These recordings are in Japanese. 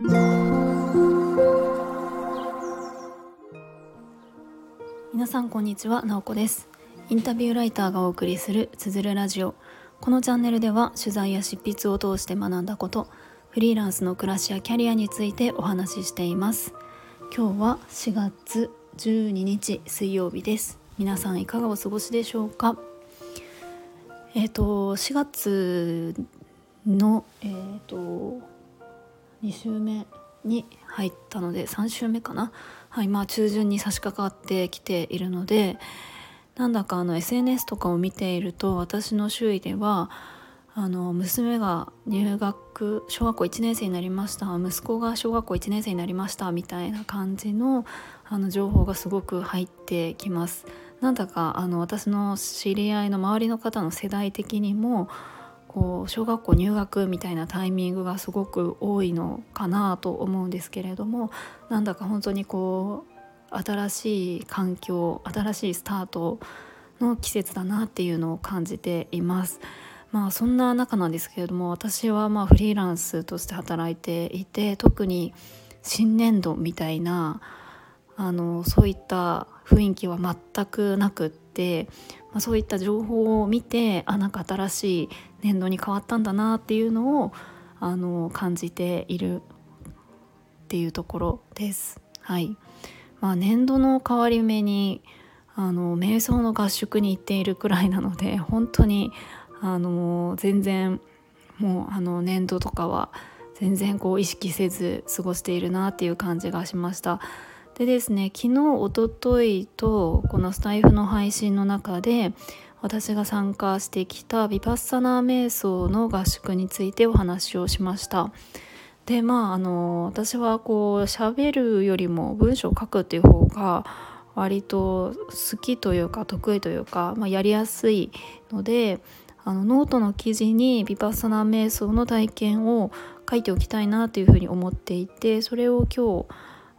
皆さんこんにちは、なおこです。インタビューライターがお送りするつづるラジオ。このチャンネルでは取材や執筆を通して学んだことフリーランスの暮らしやキャリアについてお話ししています。今日は4月12日水曜日です。皆さんいかがお過ごしでしょうか？えっ、ー、と4月のえっ、ー、と2週目に入ったので3週目かな？はいまあ中旬に差し掛かってきているのでなんだかあの SNS とかを見ていると私の周囲ではあの娘が入学小学校1年生になりました。息子が小学校1年生になりました。みたいな感じのあの情報がすごく入ってきます。なんだかあの私の知り合いの周りの方の世代的にもこう小学校入学みたいなタイミングがすごく多いのかなと思うんですけれどもなんだか本当にこう新しい環境新しいスタートの季節だなっていうのを感じています。まあそんな中なんですけれども私はまあフリーランスとして働いていて特に新年度みたいなあのそういった雰囲気は全くなくって、まあ、そういった情報を見てあなんか新しい年度に変わったんだなっていうのをあの感じているっていうところです。はいまあ、年度の変わり目にあの瞑想の合宿に行っているくらいなので 本当にあの全然もうあの年度とかは全然こう意識せず過ごしているなっていう感じがしました。でですね昨日おとといとこのスタイフの配信の中で私が参加してきたヴィパッサナー瞑想の合宿についてお話をしました。でまああの私はこう喋るよりも文章を書くっていう方が割と好きというか得意というか、まあ、やりやすいのであのノートの記事にヴィパッサナー瞑想の体験を書いておきたいなというふうに思っていてそれを今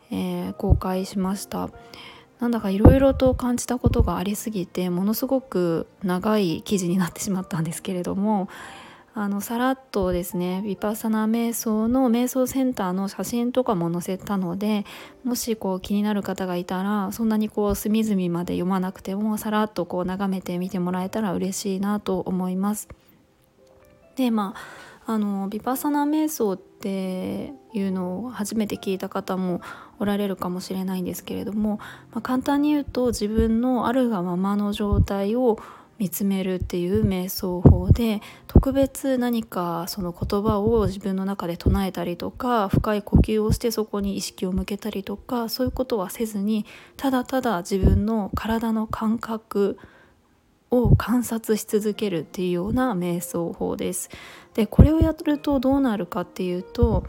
日、えー、公開しました。なんだかいろいろと感じたことがありすぎてものすごく長い記事になってしまったんですけれどもあのさらっとですねヴィパサナ瞑想の瞑想センターの写真とかも載せたのでもしこう気になる方がいたらそんなにこう隅々まで読まなくてもさらっとこう眺めてみてもらえたら嬉しいなと思います。でまああのヴィパサナ瞑想ってていうのを初めて聞いた方もおられるかもしれないんですけれども、まあ、簡単に言うと自分のあるがままの状態を見つめるっていう瞑想法で特別何かその言葉を自分の中で唱えたりとか深い呼吸をしてそこに意識を向けたりとかそういうことはせずにただただ自分の体の感覚を観察し続けるっていうような瞑想法です。でこれをやるとどうなるかっていうと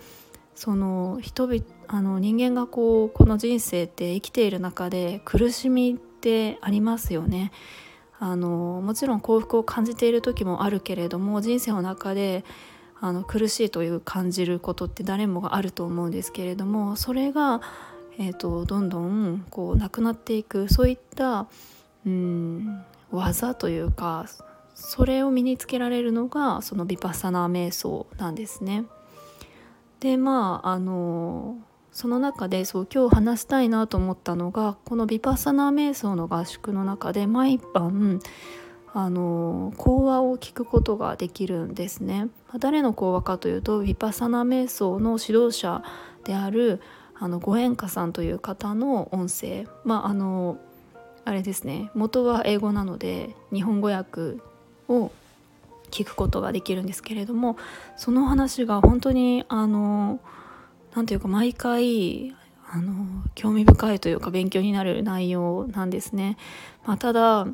その人々あの人間がこうこの人生って生きている中で苦しみってありますよね。あのもちろん幸福を感じている時もあるけれども人生の中であの苦しいという感じることって誰もがあると思うんですけれどもそれが、えーと、どんどんこうなくなっていくそういったうん技というかそれを身につけられるのがそのヴィパッサナー瞑想なんですね。でまああのその中でそう今日話したいなと思ったのがこのヴィパッサナー瞑想の合宿の中で毎晩あの講話を聞くことができるんですね。誰の講話かというとヴィパッサナー瞑想の指導者であるあのご縁家さんという方の音声まああのあれですね元は英語なので日本語訳を聞くことができるんですけれどもその話が本当にあの何ていうか毎回あの興味深いというか勉強になる内容なんですね。まあ、ただ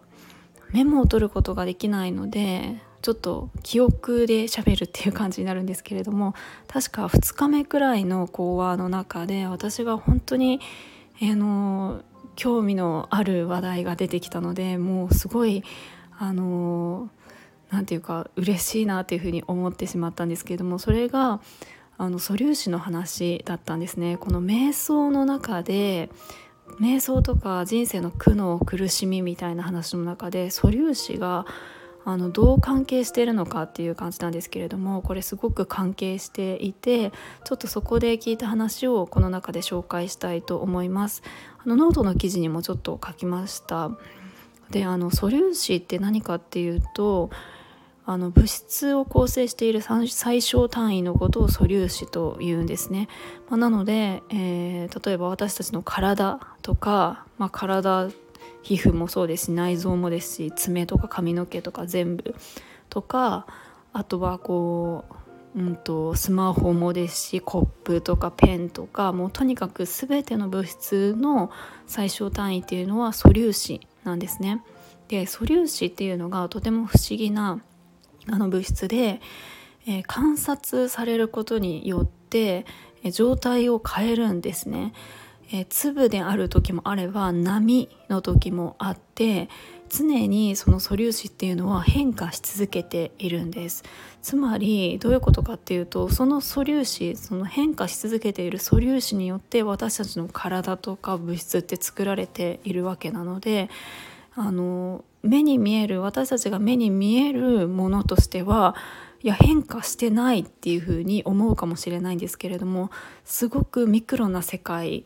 メモを取ることができないのでちょっと記憶で喋るっていう感じになるんですけれども確か2日目くらいの講話の中で私が本当に、えー、の興味のある話題が出てきたのでもうすごいあの何て言うか嬉しいなっていうふうに思ってしまったんですけれどもそれがあの素粒子の話だったんですねこの瞑想の中で瞑想とか人生の苦悩苦しみみたいな話の中で素粒子があのどう関係しているのかっていう感じなんですけれどもこれすごく関係していてちょっとそこで聞いた話をこの中で紹介したいと思います。あのノートの記事にもちょっと書きました。であの素粒子って何かっていうとあの物質を構成している最小単位のことを素粒子というんですね。まあ、なので、えー、例えば私たちの体とか、まあ、体皮膚もそうですし内臓もですし爪とか髪の毛とか全部とかあとはこう、うんと、スマホもですしコップとかペンとかもうとにかく全ての物質の最小単位っていうのは素粒子なんですね。で素粒子っていうのがとても不思議なあの物質で、えー、観察されることによって、えー、状態を変えるんですね。えー、粒である時もあれば波の時もあって常にその素粒子っていうのは変化し続けているんです。つまりどういうことかっていうとその素粒子その変化し続けている素粒子によって私たちの体とか物質って作られているわけなのであの目に見える私たちが目に見えるものとしてはいや変化してないっていうふうに思うかもしれないんですけれどもすごくミクロな世界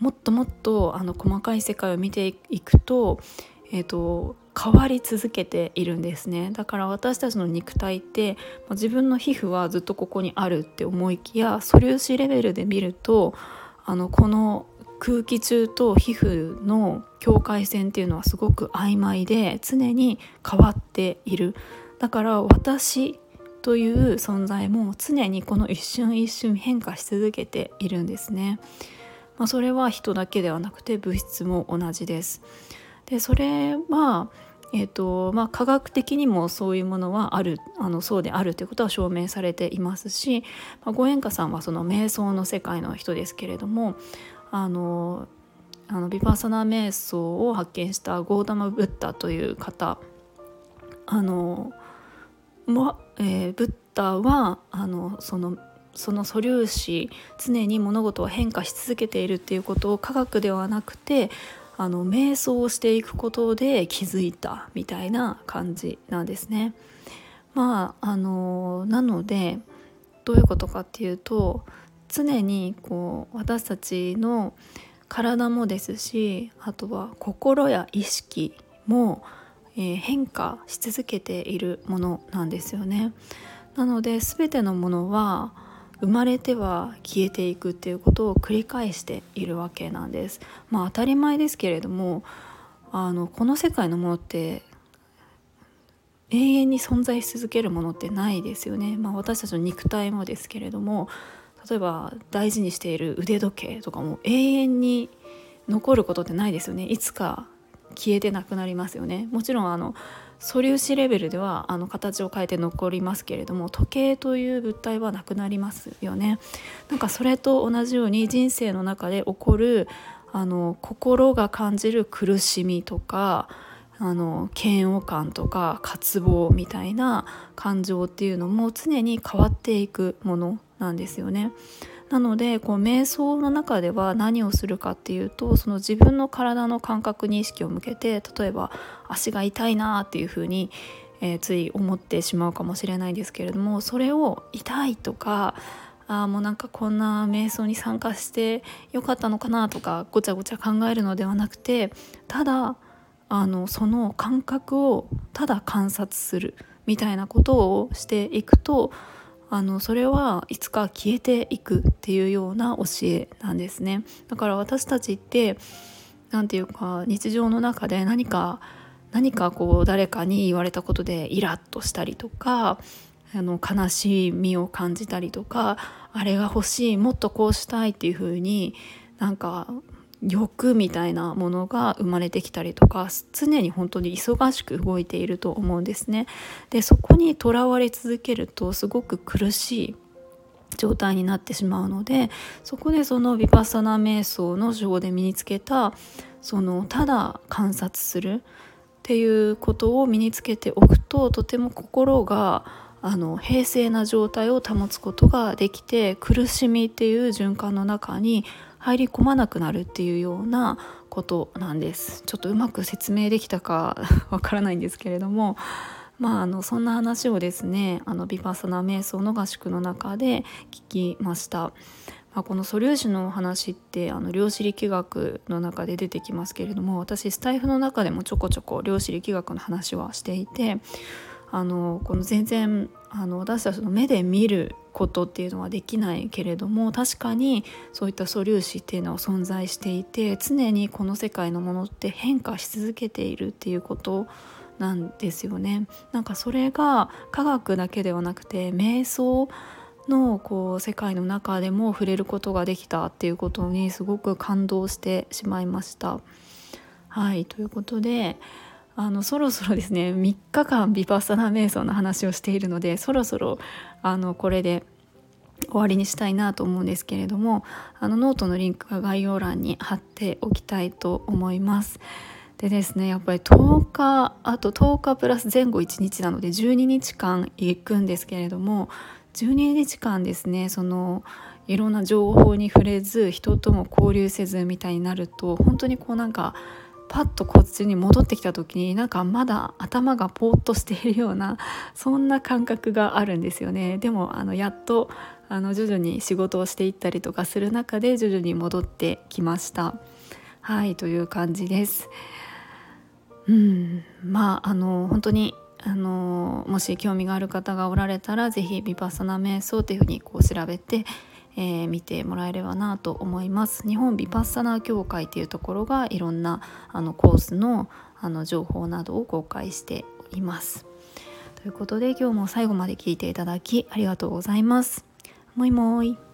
もっともっとあの細かい世界を見ていくと,、えーと、変わり続けているんですねだから私たちの肉体って自分の皮膚はずっとここにあるって思いきや素粒子レベルで見るとあのこの空気中と皮膚の境界線っていうのはすごく曖昧で常に変わっているだから私という存在も常にこの一瞬一瞬変化し続けているんですね。まあ、それは人だけではなくて物質も同じです。でそれはえーとまあ、科学的にもそういうものはあるあのそうであるということは証明されていますし、まあ、ご縁家さんはその瞑想の世界の人ですけれどもあのあのビパサナ瞑想を発見したゴーダマ・ブッダという方あのも、えー、ブッダはあのそのその素粒子常に物事は変化し続けているっていうことを科学ではなくてあの瞑想をしていくことで気づいたみたいな感じなんですね。まああのなのでどういうことかっていうと常にこう私たちの体もですしあとは心や意識も、えー、変化し続けているものなんですよね。なので全てのものは生まれては消えていくっていうことを繰り返しているわけなんです。まあ当たり前ですけれどもあのこの世界のものって永遠に存在し続けるものってないですよね。まあ、私たちの肉体もですけれども例えば大事にしている腕時計とかも永遠に残ることってないですよね。いつか消えてなくなりますよね。もちろんあの素粒子レベルではあの形を変えて残りますけれども時計という物体はなくなりますよね。なんかそれと同じように人生の中で起こるあの心が感じる苦しみとかあの嫌悪感とか渇望みたいな感情っていうのも常に変わっていくものなんですよね。なのでこう瞑想の中では何をするかっていうとその自分の体の感覚に意識を向けて例えば足が痛いなっていうふうに、えー、つい思ってしまうかもしれないですけれどもそれを痛いとかあもうなんかこんな瞑想に参加してよかったのかなとかごちゃごちゃ考えるのではなくてただあのその感覚をただ観察するみたいなことをしていくとあのそれはいつか消えていくっていうような教えなんですね。だから私たちって何て言うか日常の中で何か何かこう誰かに言われたことでイラッとしたりとかあの悲しみを感じたりとかあれが欲しいもっとこうしたいっていう風になんか欲みたいなものが生まれてきたりとか常に本当に忙しく動いていると思うんですね。でそこにとらわれ続けるとすごく苦しい状態になってしまうのでそこでそのヴィパッサナ瞑想の手法で身につけたそのただ観察するっていうことを身につけておくととても心があの平静な状態を保つことができて苦しみっていう循環の中に入り込まなくなるっていうようなことなんですちょっとうまく説明できたか わからないんですけれどもまあ、あのそんな話をですねあのビパサナ瞑想の合宿の中で聞きました。まあ、この素粒子の話ってあの量子力学の中で出てきますけれども私スタイフの中でもちょこちょこ量子力学の話はしていてあのこの全然あの私たちの目で見ることっていうのはできないけれども確かにそういった素粒子っていうのは存在していて常にこの世界のものって変化し続けているっていうことなんですよね。なんかそれが科学だけではなくて瞑想のこう世界の中でも触れることができたっていうことにすごく感動してしまいました。はいということであのそろそろですね3日間ヴィパッサナー瞑想の話をしているのでそろそろあのこれで終わりにしたいなと思うんですけれどもあのノートのリンクは概要欄に貼っておきたいと思います。でですねやっぱり10日あと10日プラス前後1日なので12日間行くんですけれども12日間ですねそのいろんな情報に触れず人とも交流せずみたいになると本当にこうなんかパッとこっちに戻ってきた時になんかまだ頭がポーッとしているようなそんな感覚があるんですよね。でもあのやっとあの徐々に仕事をしていったりとかする中で徐々に戻ってきました。はいという感じです。うんまああの本当にあのもし興味がある方がおられたら是非ヴィパッサナ瞑想というふうにこう調べて、えー、見てもらえればなと思います。日本ヴィパッサナ協会というところがいろんなあのコースのあの情報などを公開しています。ということで今日も最後まで聞いていただきありがとうございます。もいもい。